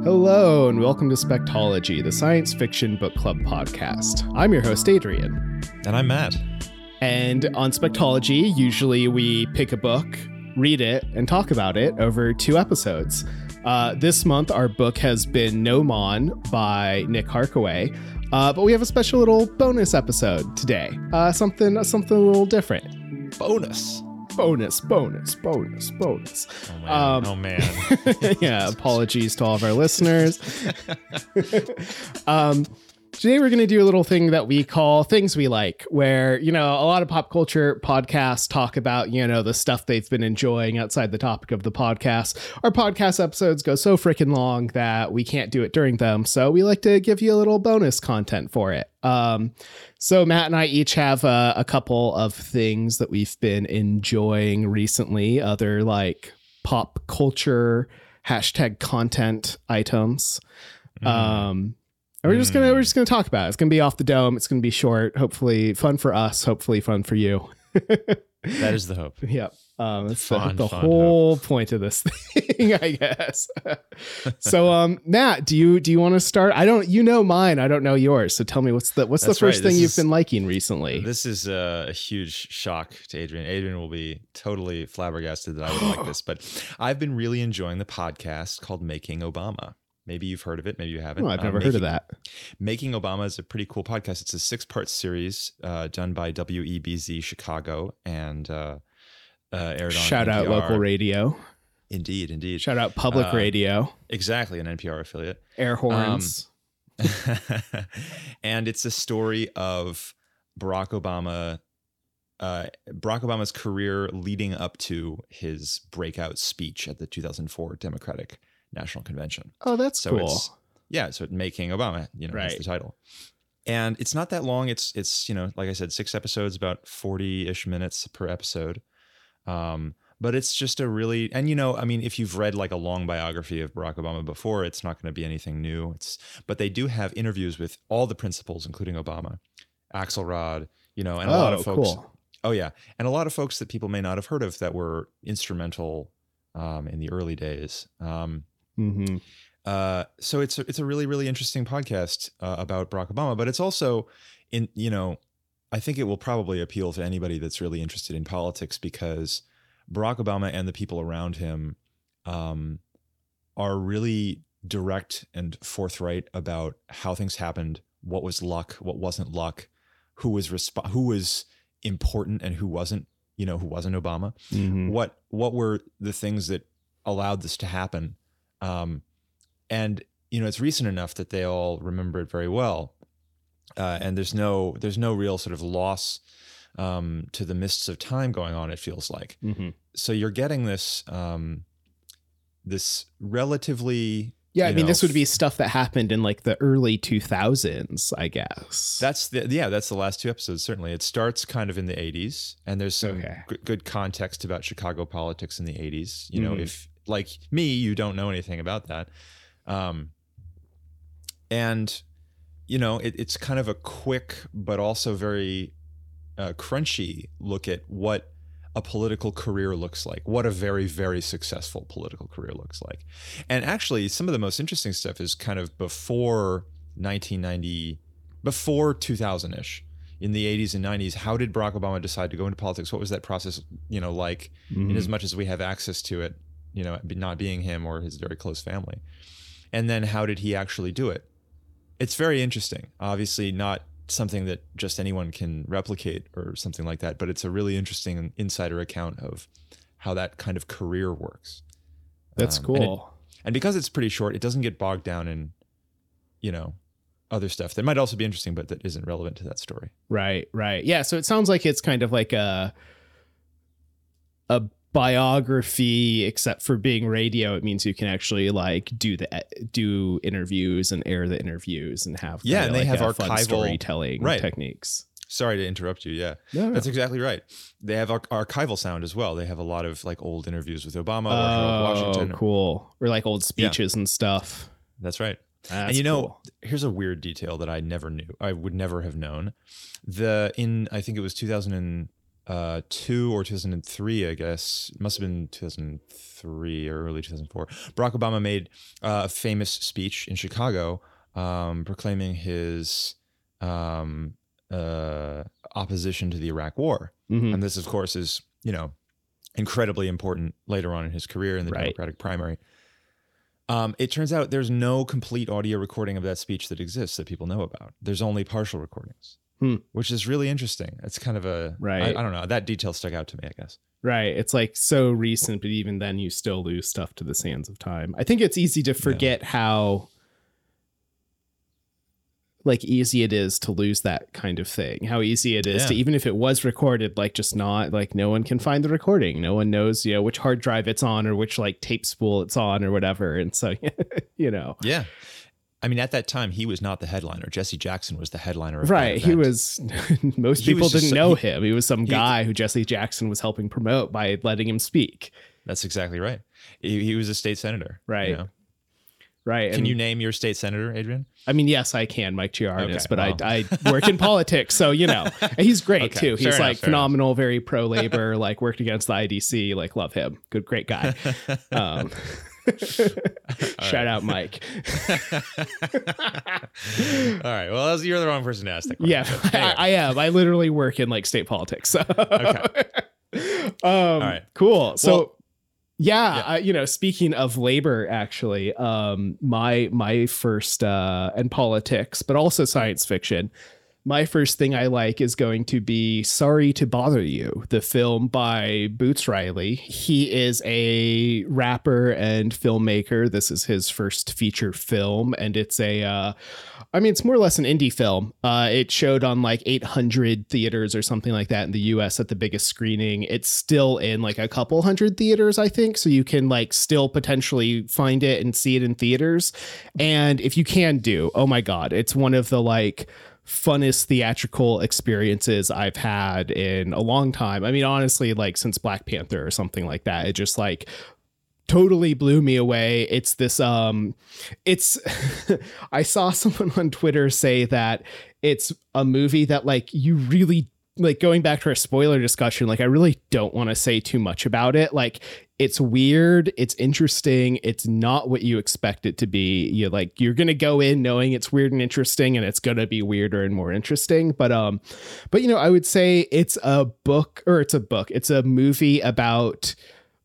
Hello, and welcome to Spectology, the science fiction book club podcast. I'm your host, Adrian. And I'm Matt. And on Spectology, usually we pick a book, read it, and talk about it over two episodes. Uh, this month, our book has been Gnomon by Nick Harkaway, uh, but we have a special little bonus episode today. Uh, something, something a little different. Bonus. Bonus, bonus, bonus, bonus. Oh man. Um, oh, man. yeah, apologies to all of our listeners. um, Today, we're going to do a little thing that we call Things We Like, where, you know, a lot of pop culture podcasts talk about, you know, the stuff they've been enjoying outside the topic of the podcast. Our podcast episodes go so freaking long that we can't do it during them. So we like to give you a little bonus content for it. Um, so Matt and I each have a, a couple of things that we've been enjoying recently, other like pop culture hashtag content items. Mm. Um, and we're just gonna we're just gonna talk about it. It's gonna be off the dome. It's gonna be short. Hopefully fun for us. Hopefully fun for you. that is the hope. Yep. Um, that's fun, the, the whole hope. point of this thing, I guess. so, um, Matt, do you do you want to start? I don't. You know mine. I don't know yours. So tell me what's the what's that's the first right. thing you've been liking recently? This is a, a, huge shock to Adrian. Adrian will be totally flabbergasted that I would like this, but I've been really enjoying the podcast called Making Obama. Maybe you've heard of it. Maybe you haven't. Oh, I've never making, heard of that. Making Obama is a pretty cool podcast. It's a six part series uh, done by WBEZ Chicago and uh, uh, aired Shout on out local radio. Indeed, indeed. Shout out public uh, radio. Exactly, an NPR affiliate. Air horns. Um, and it's a story of Barack Obama uh, Barack Obama's career leading up to his breakout speech at the 2004 Democratic National Convention. Oh, that's so cool. yeah, so making Obama, you know, right. the title. And it's not that long. It's it's you know, like I said, six episodes, about forty ish minutes per episode. Um, but it's just a really and you know, I mean, if you've read like a long biography of Barack Obama before, it's not going to be anything new. It's but they do have interviews with all the principals, including Obama, Axelrod, you know, and a oh, lot of folks. Cool. Oh yeah, and a lot of folks that people may not have heard of that were instrumental um, in the early days. Um, Mm-hmm. Uh, so it's a, it's a really really interesting podcast uh, about Barack Obama, but it's also in you know I think it will probably appeal to anybody that's really interested in politics because Barack Obama and the people around him um, are really direct and forthright about how things happened, what was luck, what wasn't luck, who was resp- who was important and who wasn't, you know, who wasn't Obama. Mm-hmm. What what were the things that allowed this to happen? Um, and you know, it's recent enough that they all remember it very well. Uh, and there's no there's no real sort of loss um, to the mists of time going on. It feels like mm-hmm. so you're getting this um, this relatively yeah, I mean, know, this would be stuff that happened in like the early 2000s, I guess. That's the yeah, that's the last two episodes. Certainly, it starts kind of in the 80s, and there's some okay. g- good context about Chicago politics in the 80s. You mm-hmm. know, if like me, you don't know anything about that. Um, and you know, it, it's kind of a quick but also very uh, crunchy look at what a political career looks like, what a very, very successful political career looks like. And actually, some of the most interesting stuff is kind of before 1990, before 2000 ish. In the 80s and 90s, how did Barack Obama decide to go into politics? What was that process, you know, like? Mm-hmm. In as much as we have access to it you know, not being him or his very close family. And then how did he actually do it? It's very interesting. Obviously, not something that just anyone can replicate or something like that, but it's a really interesting insider account of how that kind of career works. That's um, cool. And, it, and because it's pretty short, it doesn't get bogged down in, you know, other stuff that might also be interesting, but that isn't relevant to that story. Right, right. Yeah. So it sounds like it's kind of like a a biography except for being radio it means you can actually like do the do interviews and air the interviews and have yeah and they like have archival storytelling right. techniques. Sorry to interrupt you yeah. No, no. that's exactly right. They have ar- archival sound as well. They have a lot of like old interviews with obama oh, or washington. cool. Or like old speeches yeah. and stuff. That's right. That's and you know cool. here's a weird detail that i never knew i would never have known. The in i think it was 2000 and uh, two or 2003, I guess. It must have been 2003 or early 2004. Barack Obama made uh, a famous speech in Chicago um, proclaiming his um, uh, opposition to the Iraq War. Mm-hmm. And this, of course, is, you know, incredibly important later on in his career in the right. Democratic primary. Um, it turns out there's no complete audio recording of that speech that exists that people know about. There's only partial recordings hmm. which is really interesting. It's kind of a right. I, I, don't know. That detail stuck out to me. I guess. Right. It's like so recent, but even then, you still lose stuff to the sands of time. I think it's easy to forget yeah. how like easy it is to lose that kind of thing. How easy it is yeah. to even if it was recorded, like just not like no one can find the recording. No one knows, you know, which hard drive it's on or which like tape spool it's on or whatever. And so, you know. Yeah. I mean, at that time, he was not the headliner. Jesse Jackson was the headliner. right. He was. most he people was didn't just, know him. He was some he, guy who Jesse Jackson was helping promote by letting him speak. That's exactly right. He, he was a state senator. Right. You know? Right. Can and, you name your state senator, Adrian? I mean, yes, I can, Mike Giordano, okay, but well. I, I work in politics, so you know, he's great okay, too. He's enough, like phenomenal, enough. very pro labor, like worked against the IDC, like love him. Good, great guy. Um, Shout out, Mike. All right. Well, you're the wrong person to ask that question. Yeah, anyway. I, I, am. I literally work in like state politics. So. okay. Um, All right. Cool. So. Well, yeah, yeah. Uh, you know, speaking of labor, actually, um, my my first uh, and politics, but also science fiction my first thing I like is going to be Sorry to Bother You, the film by Boots Riley. He is a rapper and filmmaker. This is his first feature film, and it's a, uh, I mean, it's more or less an indie film. Uh, it showed on like 800 theaters or something like that in the US at the biggest screening. It's still in like a couple hundred theaters, I think. So you can like still potentially find it and see it in theaters. And if you can do, oh my God, it's one of the like, funnest theatrical experiences I've had in a long time. I mean, honestly, like since Black Panther or something like that, it just like totally blew me away. It's this um it's I saw someone on Twitter say that it's a movie that like you really like going back to our spoiler discussion, like I really don't want to say too much about it. Like it's weird, it's interesting, it's not what you expect it to be. You like you're gonna go in knowing it's weird and interesting, and it's gonna be weirder and more interesting. But um, but you know, I would say it's a book or it's a book. It's a movie about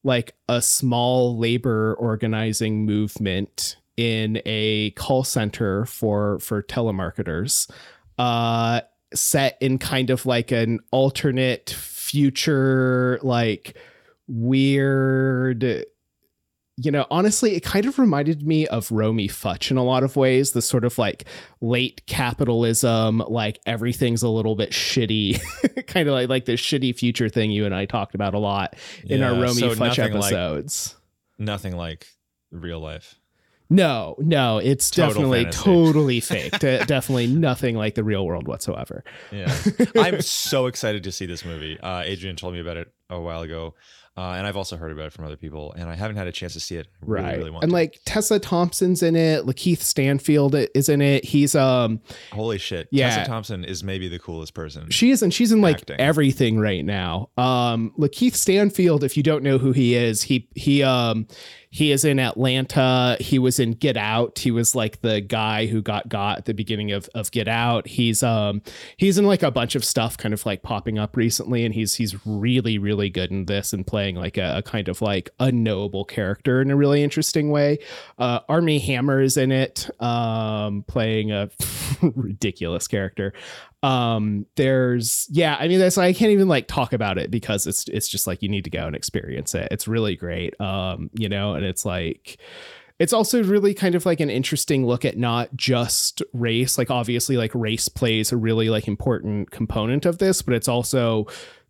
like a small labor organizing movement in a call center for for telemarketers. Uh set in kind of like an alternate future, like weird. You know, honestly, it kind of reminded me of Romy Futch in a lot of ways. The sort of like late capitalism, like everything's a little bit shitty, kind of like like this shitty future thing you and I talked about a lot in yeah, our Romy so Futch episodes. Like, nothing like real life. No, no, it's Total definitely fantasy. totally fake. definitely nothing like the real world whatsoever. Yeah. I'm so excited to see this movie. Uh, Adrian told me about it a while ago. Uh, and I've also heard about it from other people, and I haven't had a chance to see it. I right, really, really and to. like Tessa Thompson's in it, Lakeith Stanfield is in it. He's um, holy shit, yeah. Tessa Thompson is maybe the coolest person. She is, and she's in like acting. everything right now. Um, Lakeith Stanfield, if you don't know who he is, he he um he is in Atlanta. He was in Get Out. He was like the guy who got got at the beginning of, of Get Out. He's um he's in like a bunch of stuff kind of like popping up recently, and he's he's really, really good in this and playing like a, a kind of like unknowable character in a really interesting way. Uh Armie Hammer is in it, um, playing a ridiculous character um there's yeah i mean that's i can't even like talk about it because it's it's just like you need to go and experience it. It's really great um you know and it's like it's also really kind of like an interesting look at not just race. Like obviously like race plays a really like important component of this but it's also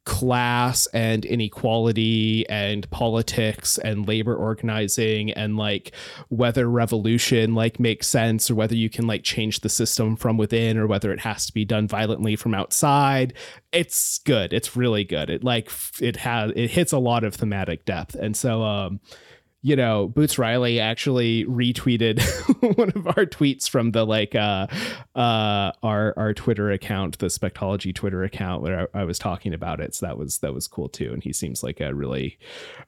class and inequality and politics and labor organizing and like whether revolution like makes sense or whether you can like change the system from within or whether it has to be done violently from outside it's good. It's really good. It like it has it hits a lot of thematic depth. And so um you know, Boots Riley actually retweeted one of our tweets from the like uh uh our our Twitter account, the Spectology Twitter account where I, I, was talking about it. So that was that was cool too. And he seems like a really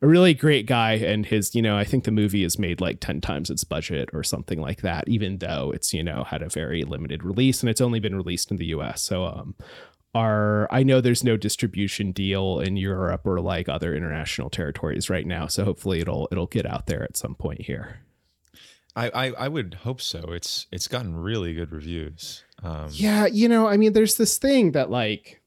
a really great guy. And his, you know, I think the movie is made like 10 times its budget or something like that, even though it's, you know, had a very limited release and it's only been released in the US. So um are I know there's no distribution deal in Europe or like other international territories right now, so hopefully it'll it'll get out there at some point here. I I, I would hope so. It's it's gotten really good reviews. Um, yeah, you know, I mean, there's this thing that like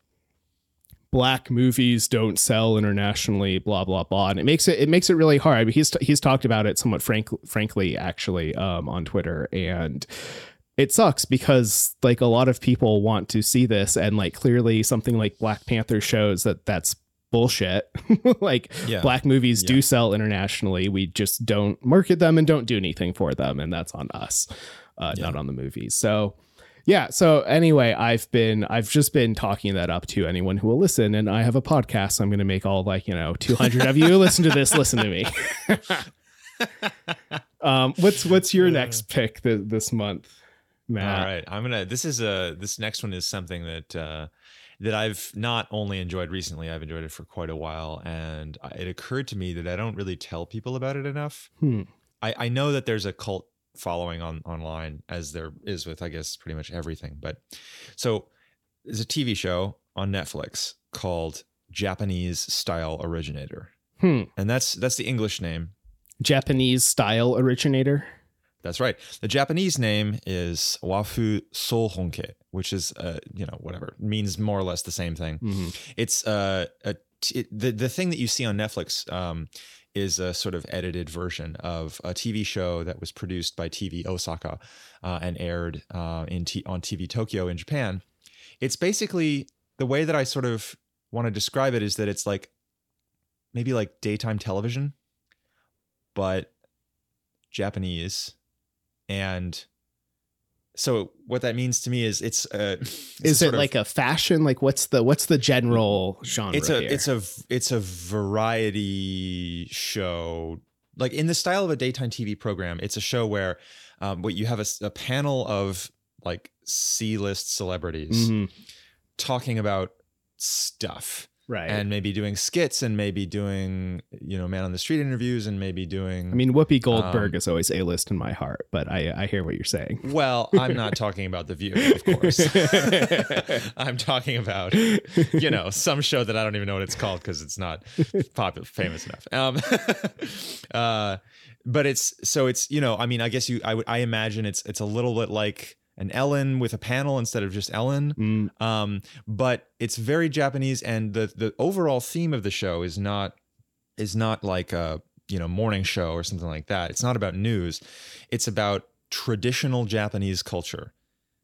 black movies don't sell internationally, blah blah blah, and it makes it it makes it really hard. I mean, he's he's talked about it somewhat frank, frankly, actually, um, on Twitter, and it sucks because like a lot of people want to see this and like clearly something like Black Panther shows that that's bullshit. like yeah. black movies yeah. do sell internationally. We just don't market them and don't do anything for them and that's on us. Uh, yeah. not on the movies. So yeah, so anyway, I've been I've just been talking that up to anyone who will listen and I have a podcast. So I'm going to make all like, you know, 200 of you listen to this, listen to me. um what's what's your next pick th- this month? Matt. All right, I'm gonna. This is a. This next one is something that uh, that I've not only enjoyed recently. I've enjoyed it for quite a while, and it occurred to me that I don't really tell people about it enough. Hmm. I, I know that there's a cult following on online, as there is with I guess pretty much everything. But so there's a TV show on Netflix called Japanese Style Originator, hmm. and that's that's the English name. Japanese Style Originator. That's right. The Japanese name is Wafu Sohonke, which is uh, you know whatever means more or less the same thing. Mm-hmm. It's uh, a t- the the thing that you see on Netflix um, is a sort of edited version of a TV show that was produced by TV Osaka uh, and aired uh, in t- on TV Tokyo in Japan. It's basically the way that I sort of want to describe it is that it's like maybe like daytime television, but Japanese and so what that means to me is it's uh it's is it like a fashion like what's the what's the general genre it's a here? it's a it's a variety show like in the style of a daytime tv program it's a show where um what you have a, a panel of like c-list celebrities mm-hmm. talking about stuff right. and maybe doing skits and maybe doing you know man on the street interviews and maybe doing i mean whoopi goldberg um, is always a list in my heart but i i hear what you're saying. Well i'm not talking about the view of course. I'm talking about you know some show that i don't even know what it's called because it's not popular famous enough. Um uh but it's so it's you know i mean i guess you i would i imagine it's it's a little bit like an Ellen with a panel instead of just Ellen. Mm. Um, but it's very Japanese, and the the overall theme of the show is not is not like a you know morning show or something like that. It's not about news. It's about traditional Japanese culture.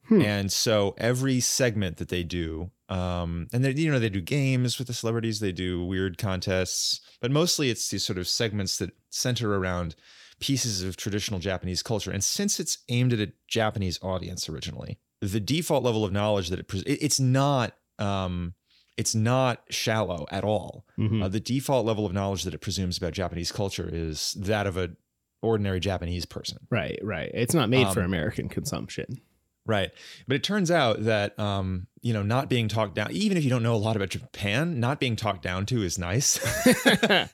Hmm. And so every segment that they do, um, and they you know they do games with the celebrities, they do weird contests, but mostly it's these sort of segments that center around pieces of traditional Japanese culture. And since it's aimed at a Japanese audience originally, the default level of knowledge that it, it's not um, it's not shallow at all. Mm-hmm. Uh, the default level of knowledge that it presumes about Japanese culture is that of a ordinary Japanese person. Right, right. It's not made um, for American consumption. Right. But it turns out that, um, you know, not being talked down, even if you don't know a lot about Japan, not being talked down to is nice.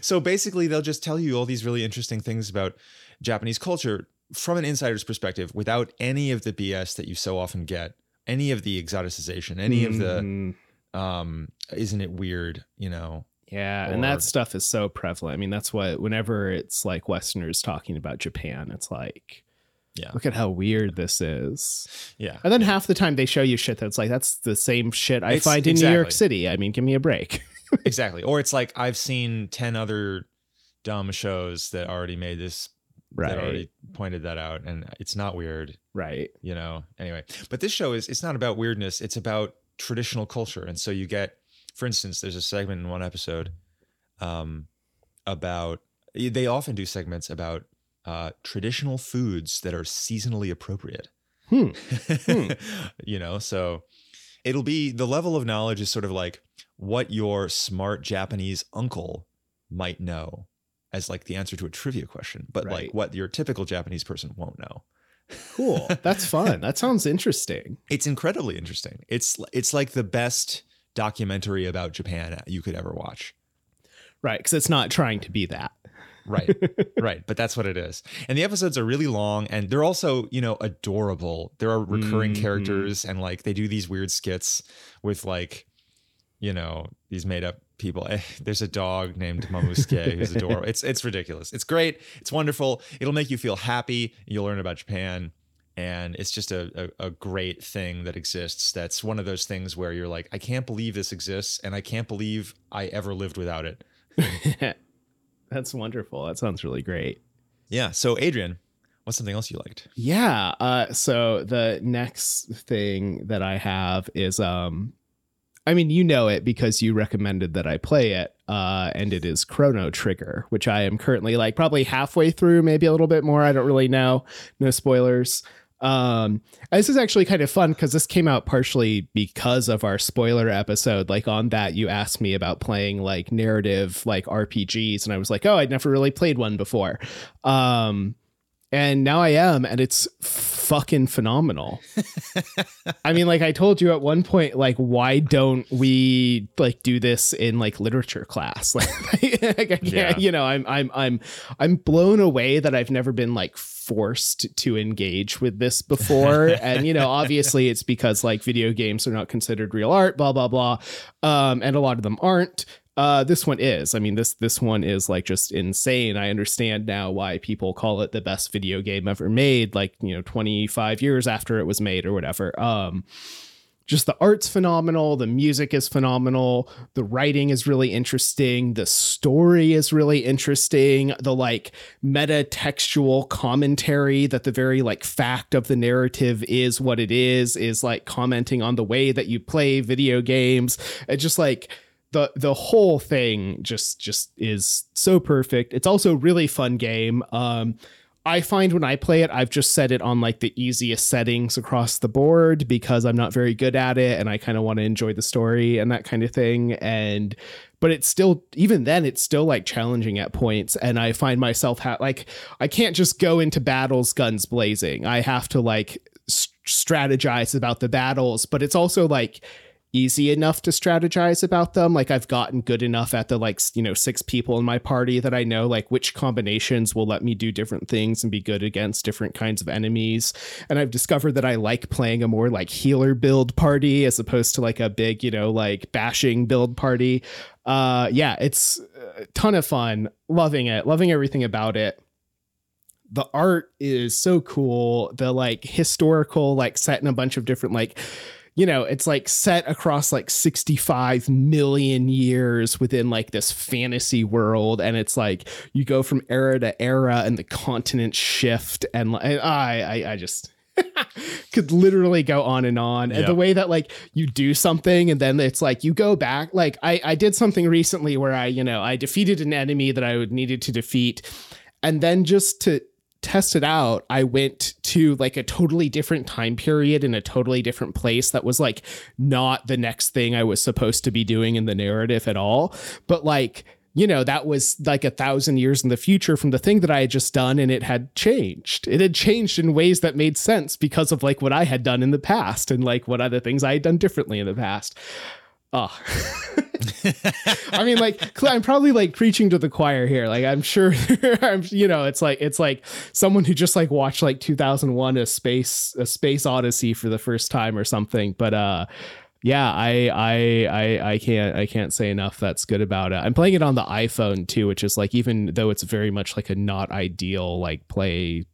so basically, they'll just tell you all these really interesting things about Japanese culture from an insider's perspective without any of the BS that you so often get, any of the exoticization, any of the, mm-hmm. um, isn't it weird, you know? Yeah, or, and that stuff is so prevalent. I mean, that's what whenever it's like Westerners talking about Japan, it's like yeah. Look at how weird this is. Yeah. And then half the time they show you shit that's like, that's the same shit I it's, find in exactly. New York City. I mean, give me a break. exactly. Or it's like, I've seen 10 other dumb shows that already made this, right. that already pointed that out. And it's not weird. Right. You know, anyway. But this show is, it's not about weirdness, it's about traditional culture. And so you get, for instance, there's a segment in one episode um, about, they often do segments about uh, traditional foods that are seasonally appropriate. Hmm. hmm. you know, so it'll be the level of knowledge is sort of like what your smart Japanese uncle might know as like the answer to a trivia question, but right. like what your typical Japanese person won't know. Cool. That's fun. that sounds interesting. It's incredibly interesting. It's it's like the best documentary about Japan you could ever watch. Right, because it's not trying to be that. Right. Right. But that's what it is. And the episodes are really long and they're also you know adorable. There are recurring mm-hmm. characters and like they do these weird skits with like you know these made up people. Eh, there's a dog named mamusuke who's adorable. It's it's ridiculous. It's great. It's wonderful. It'll make you feel happy. You'll learn about japan. And it's just a, a, a, great thing that exists that's one of those things where you're like i can't believe this exists and i can't believe i ever lived without it that's wonderful that sounds really great yeah so adrian what's something else you liked yeah uh, so the next thing that i have is um I mean, you know it because you recommended that I play it, uh, and it is Chrono Trigger, which I am currently like probably halfway through, maybe a little bit more. I don't really know. No spoilers. Um, this is actually kind of fun because this came out partially because of our spoiler episode. Like on that, you asked me about playing like narrative like RPGs, and I was like, oh, I'd never really played one before. Um, and now I am, and it's fucking phenomenal. I mean, like I told you at one point, like why don't we like do this in like literature class? Like, yeah. you know, I'm I'm I'm I'm blown away that I've never been like forced to engage with this before, and you know, obviously it's because like video games are not considered real art, blah blah blah, um, and a lot of them aren't. Uh, this one is. I mean, this this one is like just insane. I understand now why people call it the best video game ever made. Like you know, 25 years after it was made or whatever. Um, just the art's phenomenal. The music is phenomenal. The writing is really interesting. The story is really interesting. The like meta textual commentary that the very like fact of the narrative is what it is is like commenting on the way that you play video games. It just like the the whole thing just just is so perfect. It's also really fun game. Um, I find when I play it, I've just set it on like the easiest settings across the board because I'm not very good at it and I kind of want to enjoy the story and that kind of thing. And but it's still even then it's still like challenging at points and I find myself ha- like I can't just go into battles guns blazing. I have to like strategize about the battles, but it's also like easy enough to strategize about them. Like I've gotten good enough at the like, you know, six people in my party that I know like which combinations will let me do different things and be good against different kinds of enemies. And I've discovered that I like playing a more like healer build party as opposed to like a big, you know, like bashing build party. Uh yeah, it's a ton of fun. Loving it. Loving everything about it the art is so cool the like historical like set in a bunch of different like you know, it's like set across like 65 million years within like this fantasy world. And it's like you go from era to era and the continents shift. And, and I, I, I just. could literally go on and on and the way that like you do something and then it's like you go back like I, I did something recently where i you know i defeated an enemy that i would needed to defeat and then just to test it out, I went to like a totally different time period in a totally different place that was like not the next thing I was supposed to be doing in the narrative at all. But like, you know, that was like a thousand years in the future from the thing that I had just done, and it had changed. It had changed in ways that made sense because of like what I had done in the past and like what other things I had done differently in the past. Oh. I mean, like, I'm probably like preaching to the choir here. Like, I'm sure, I'm, you know, it's like, it's like someone who just like watched like 2001 a space, a space odyssey for the first time or something. But, uh, yeah, I, I, I, I can't, I can't say enough that's good about it. I'm playing it on the iPhone too, which is like, even though it's very much like a not ideal like play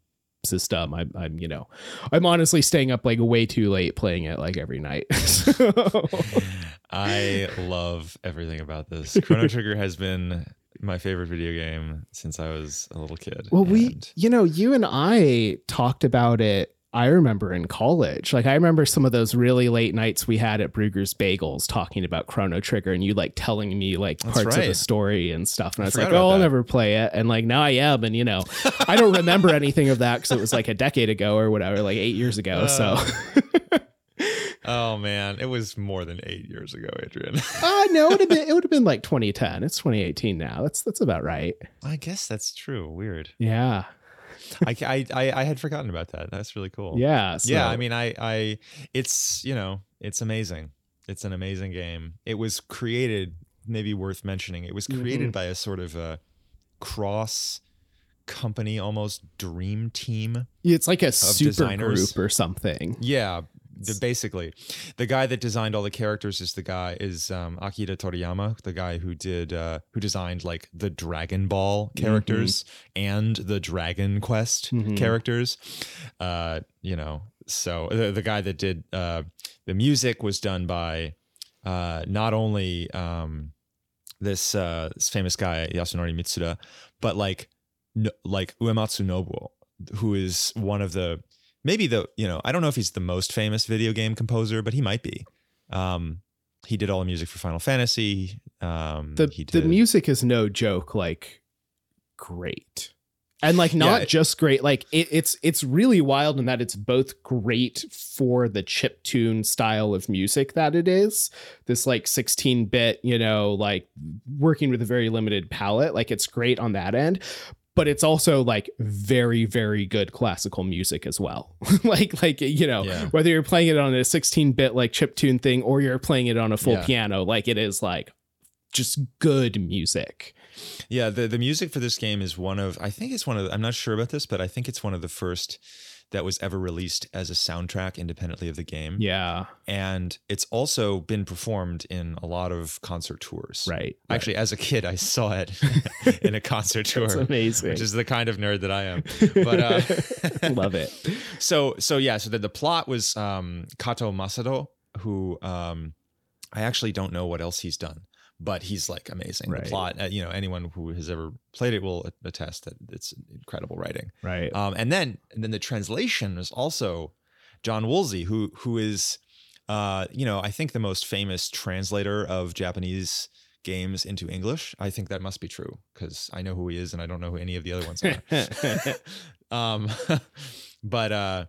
system. I'm, I'm, you know, I'm honestly staying up like way too late playing it like every night. I love everything about this. Chrono Trigger has been my favorite video game since I was a little kid. Well, we, you know, you and I talked about it I remember in college. Like I remember some of those really late nights we had at Bruegger's Bagels talking about Chrono Trigger and you like telling me like That's parts right. of the story and stuff. And I, I was like, oh, I'll never play it. And like now I am. And you know, I don't remember anything of that because it was like a decade ago or whatever, like eight years ago. Uh, so oh man, it was more than eight years ago, Adrian. uh no, it would have been it would have been like 2010. It's 2018 now. That's that's about right. I guess that's true. Weird. Yeah. I, I I had forgotten about that. That's really cool. Yeah. So. Yeah. I mean, I I it's you know it's amazing. It's an amazing game. It was created. Maybe worth mentioning. It was created mm-hmm. by a sort of a cross company, almost dream team. It's like a super designers. group or something. Yeah, the, basically, the guy that designed all the characters is the guy is um, Akira Toriyama, the guy who did uh, who designed like the Dragon Ball characters mm-hmm. and the Dragon Quest mm-hmm. characters. Uh, you know, so the, the guy that did uh, the music was done by uh, not only um, this uh, this famous guy Yasunori Mitsuda, but like no, like Uematsu Nobuo, who is one of the maybe the you know I don't know if he's the most famous video game composer, but he might be. Um, he did all the music for Final Fantasy. Um, the did, the music is no joke, like great, and like not yeah, just great. Like it, it's it's really wild in that it's both great for the chip tune style of music that it is. This like 16 bit, you know, like working with a very limited palette. Like it's great on that end, but it's also like very very good classical music as well like like you know yeah. whether you're playing it on a 16 bit like chip tune thing or you're playing it on a full yeah. piano like it is like just good music yeah the the music for this game is one of i think it's one of the, i'm not sure about this but i think it's one of the first that was ever released as a soundtrack independently of the game. Yeah. And it's also been performed in a lot of concert tours. Right. Actually, right. as a kid, I saw it in a concert tour. That's amazing. Which is the kind of nerd that I am. But uh, love it. So so yeah, so the, the plot was um, Kato Masato, who um, I actually don't know what else he's done but he's like amazing. Right. The plot, uh, you know, anyone who has ever played it will attest that it's incredible writing. Right. Um, and then and then the translation is also John Woolsey, who who is, uh, you know, I think the most famous translator of Japanese games into English. I think that must be true because I know who he is and I don't know who any of the other ones are. um, but uh,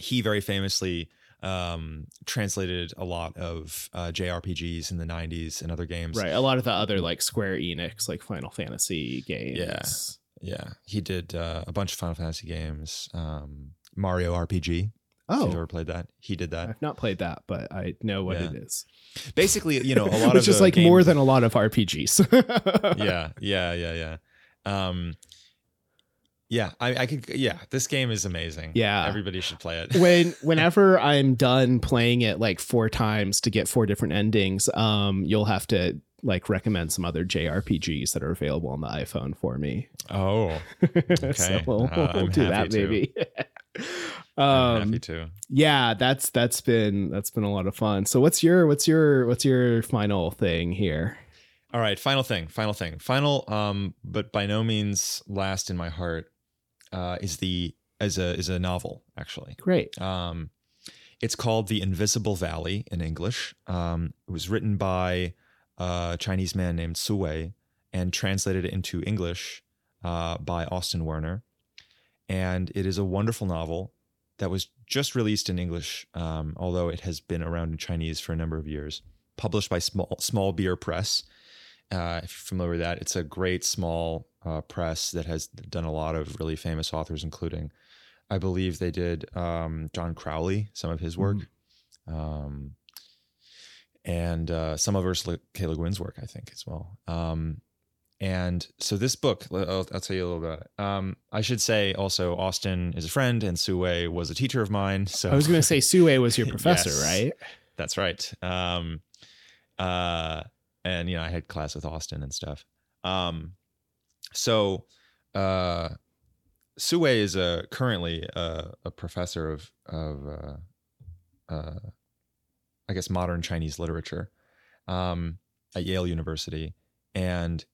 he very famously um, translated a lot of uh, JRPGs in the 90s and other games. Right. A lot of the other like Square Enix, like Final Fantasy games. Yeah. Yeah. He did uh, a bunch of Final Fantasy games. Um, Mario RPG. Oh, you've ever played that? He did that. I've not played that, but I know what yeah. it is. Basically, you know, a lot of just like games, more than a lot of RPGs. yeah, yeah, yeah, yeah. Um, yeah, I, I could. Yeah, this game is amazing. Yeah, everybody should play it. when whenever I'm done playing it like four times to get four different endings, um, you'll have to like recommend some other JRPGs that are available on the iPhone for me. Oh, okay. so we'll, uh, we'll do that to. maybe. um, happy to. Yeah, that's that's been that's been a lot of fun. So what's your what's your what's your final thing here? All right, final thing, final thing, final, um, but by no means last in my heart uh, is the as a is a novel actually. Great. Um, it's called The Invisible Valley in English. Um, it was written by a Chinese man named Su Wei and translated into English uh, by Austin Woerner. And it is a wonderful novel that was just released in English, um, although it has been around in Chinese for a number of years. Published by Small Small Beer Press. Uh, if you're familiar with that, it's a great small uh, press that has done a lot of really famous authors, including, I believe they did um, John Crowley, some of his work, mm-hmm. um, and uh, some of Ursula K. Le Guin's work, I think, as well. Um, and so this book, I'll, I'll, tell you a little about it. Um, I should say also, Austin is a friend, and Su Wei was a teacher of mine. So I was going to say Su Wei was your professor, yes, right? That's right. Um, uh, and you know, I had class with Austin and stuff. Um, so, uh, Su Wei is a currently a, a professor of of uh, uh, I guess modern Chinese literature um, at Yale University, and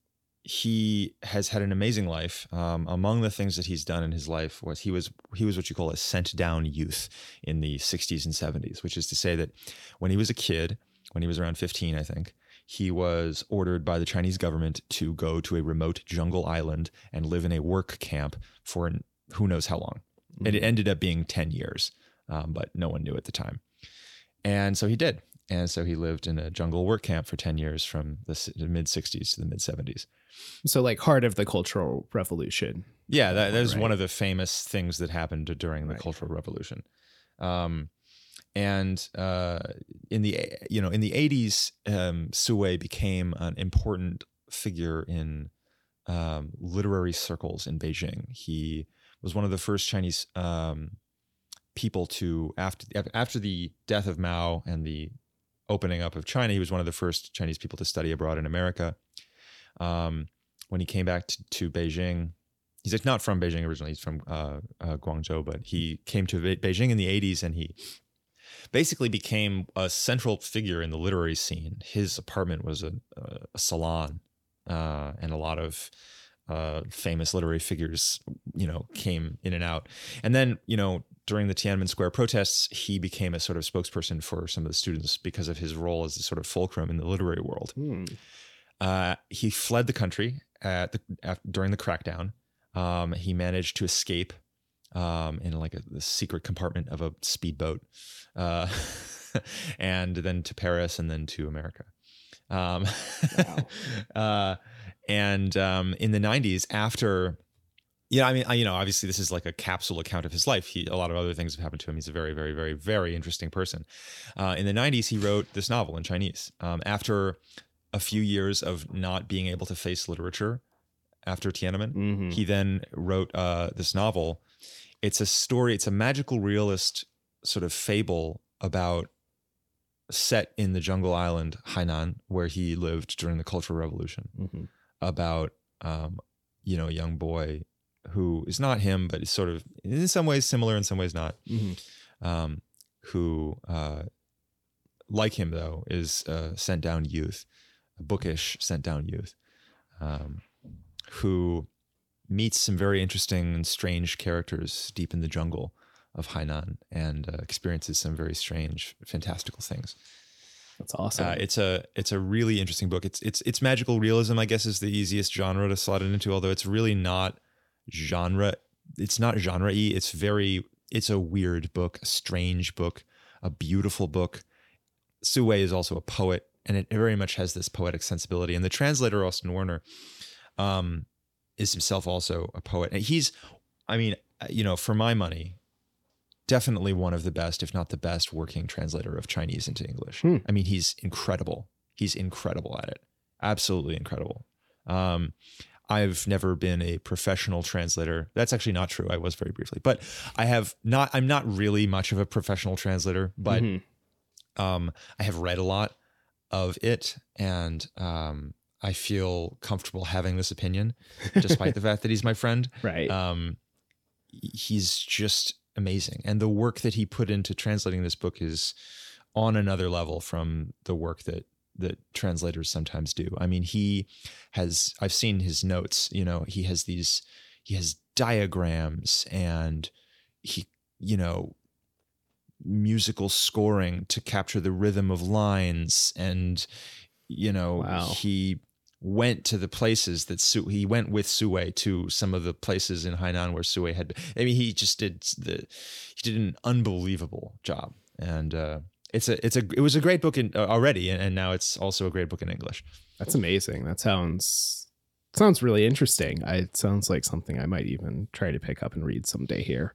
he has had an amazing life. Um, among the things that he's done in his life was he was he was what you call a sent down youth in the 60s and 70s, which is to say that when he was a kid, when he was around 15, I think, he was ordered by the Chinese government to go to a remote jungle island and live in a work camp for an, who knows how long. Mm-hmm. And it ended up being 10 years, um, but no one knew at the time. and so he did. And so he lived in a jungle work camp for 10 years from the mid 60s to the mid 70s. So, like, heart of the Cultural Revolution. Yeah, that, that was right. one of the famous things that happened during the right. Cultural Revolution. Um, and uh, in the you know in the 80s, um, Wei became an important figure in um, literary circles in Beijing. He was one of the first Chinese um, people to after after the death of Mao and the opening up of China. He was one of the first Chinese people to study abroad in America. Um, when he came back to, to, Beijing, he's not from Beijing originally. He's from uh, uh, Guangzhou, but he came to Beijing in the '80s, and he basically became a central figure in the literary scene. His apartment was a, a salon, uh, and a lot of uh, famous literary figures, you know, came in and out. And then, you know, during the Tiananmen Square protests, he became a sort of spokesperson for some of the students because of his role as a sort of fulcrum in the literary world. Hmm. Uh, he fled the country at the at, during the crackdown. Um, he managed to escape um, in like a, secret compartment of a speedboat, uh, and then to Paris, and then to America. Um, wow. uh, and um, in the 90s, after, yeah, I mean, I, you know, obviously this is like a capsule account of his life. He, a lot of other things have happened to him. He's a very, very, very, very interesting person. Uh, in the 90s, he wrote this novel in Chinese. Um, after a few years of not being able to face literature after Tiananmen, mm-hmm. he then wrote uh, this novel. It's a story, it's a magical realist sort of fable about set in the jungle island Hainan, where he lived during the Cultural Revolution. Mm-hmm about um, you know a young boy who is not him, but is sort of in some ways similar, in some ways not. Mm-hmm. Um, who, uh, like him though, is uh, sent down youth, a bookish sent down youth, um, who meets some very interesting and strange characters deep in the jungle of Hainan and uh, experiences some very strange, fantastical things. That's awesome. Uh, it's a it's a really interesting book. It's it's it's magical realism. I guess is the easiest genre to slot it into. Although it's really not genre. It's not genre y. It's very. It's a weird book, a strange book, a beautiful book. Su Wei is also a poet, and it very much has this poetic sensibility. And the translator Austin Woerner um, is himself also a poet. And he's, I mean, uh, you know, for my money, definitely one of the best, if not the best, working translator of Chinese into English. Hmm. I mean, he's incredible. He's incredible at it. Absolutely incredible. Um, I've never been a professional translator. That's actually not true. I was very briefly, but I have not. I'm not really much of a professional translator, but mm-hmm. um, I have read a lot of it, and um, I feel comfortable having this opinion, despite the fact that he's my friend. Right. Um, he's just amazing. And the work that he put into translating this book is on another level from the work that that translators sometimes do. I mean, he has I've seen his notes, you know, he has these he has diagrams and he, you know, musical scoring to capture the rhythm of lines and you know, wow. he went to the places that Su he went with Su Wei to some of the places in Hainan where Su Wei had been. I mean, he just did the he did an unbelievable job, and uh, it's a it's a it was a great book in, uh, already, and, and now it's also a great book in English. That's amazing. That sounds sounds really interesting. I, it sounds like something I might even try to pick up and read someday here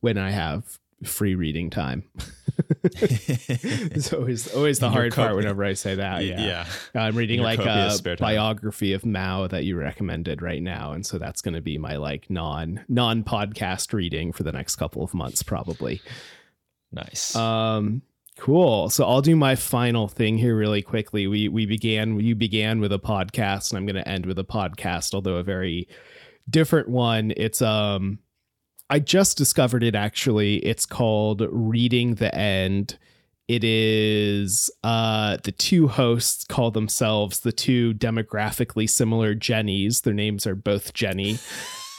when I have free reading time. it's always always the hard part whenever I say that. Yeah, yeah. I'm reading like a biography of Mao that you recommended right now, and so that's going to be my like non non podcast reading for the next couple of months, probably. Nice. Um, cool. So I'll do my final thing here really quickly. We we began you began with a podcast, and I'm going to end with a podcast, although a very different one. It's um I just discovered it actually. It's called Reading the End. It is uh, the two hosts call themselves the two demographically similar Jennys. Their names are both Jenny.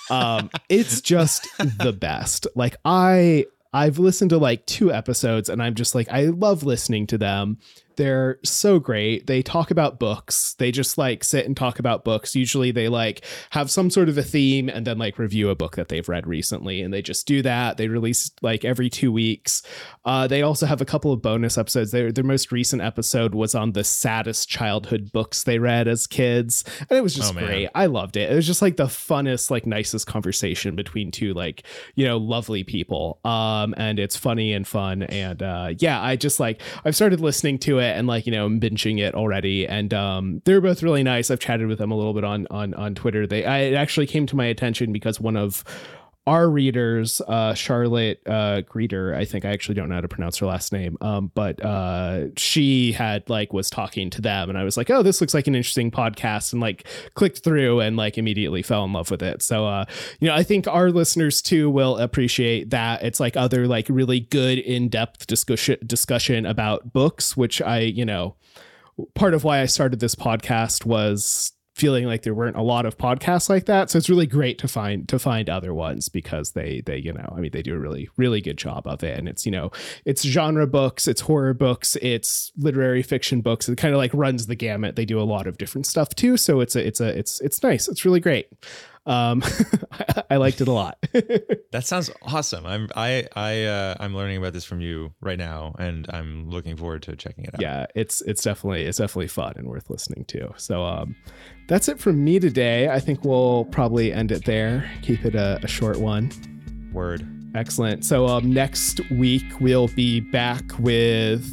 Um, it's just the best. Like I I've listened to like two episodes and I'm just like I love listening to them they're so great. They talk about books. They just like sit and talk about books. Usually they like have some sort of a theme and then like review a book that they've read recently. And they just do that. They release like every two weeks. Uh, they also have a couple of bonus episodes. Their, their most recent episode was on the saddest childhood books they read as kids. And it was just oh, great. I loved it. It was just like the funnest, like nicest conversation between two like, you know, lovely people. Um, and it's funny and fun. And uh, yeah, I just like, I've started listening to it and like, you know, I'm binging it already. And um, they're both really nice. I've chatted with them a little bit on, on, on Twitter. They, I, it actually came to my attention because one of our readers, uh, Charlotte uh, Greeter, I think I actually don't know how to pronounce her last name, um, but uh, she had like was talking to them, and I was like, oh, this looks like an interesting podcast, and like clicked through and like immediately fell in love with it. So, uh, you know, I think our listeners too will appreciate that. It's like other like really good in depth discussion discussion about books, which I, you know, part of why I started this podcast was feeling like there weren't a lot of podcasts like that. So it's really great to find to find other ones because they they you know i mean they do a really really good job of it. And it's you know it's genre books it's horror books it's literary fiction books. It kind of like runs the gamut. They do a lot of different stuff too. So it's a it's a it's it's nice. It's really great um I, liked it a lot. That sounds awesome. I'm i i uh i'm learning about this from you right now and i'm looking forward to checking it out. Yeah it's it's definitely it's definitely fun and worth listening to. So um that's it from me today. I think we'll probably end it there. Keep it a, a short one. Word. Excellent. So um next week we'll be back with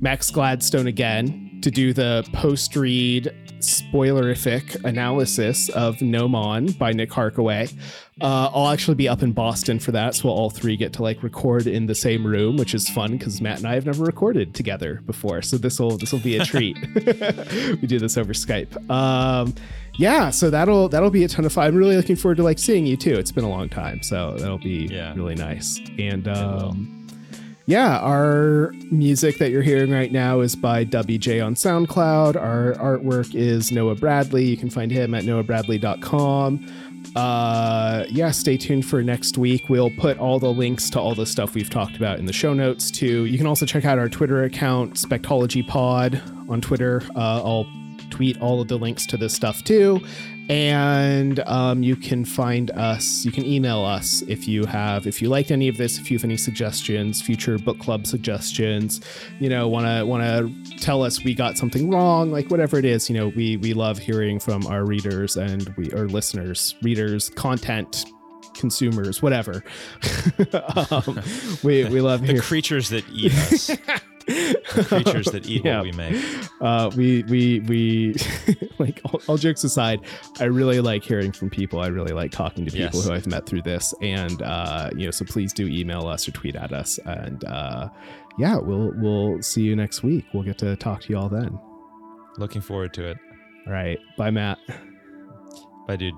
max gladstone again to do the post read spoilerific analysis of Gnomon by Nick Harkaway. Uh, I'll actually be up in Boston for that, so we'll all three get to like record in the same room, which is fun because Matt and I have never recorded together before. So this will this will be a treat. we do this over Skype. Um, yeah, so that'll that'll be a ton of fun. I'm really looking forward to like seeing you too. It's been a long time, so that'll be yeah. really nice. And um, yeah, our music that you're hearing right now is by Dubby J on SoundCloud. Our artwork is Noah Bradley. You can find him at noahbradley.com. Uh, yeah, stay tuned for next week. We'll put all the links to all the stuff we've talked about in the show notes too. You can also check out our Twitter account, Spectology Pod on Twitter. Uh, I'll tweet all of the links to this stuff too and um, you can find us you can email us if you have if you liked any of this if you have any suggestions future book club suggestions you know want to want to tell us we got something wrong like whatever it is you know we we love hearing from our readers and we our listeners readers content consumers whatever. Um, we we love the creatures that eat us creatures that eat yeah. what we make. Uh, we we we like all, all, jokes aside, I really like hearing from people. I really like talking to people yes. who I've met through this, and uh, you know, so please do email us or tweet at us, and uh, yeah, we'll we'll see you next week. We'll get to talk to you all then. Looking forward to it. All right, bye, Matt. Bye, dude.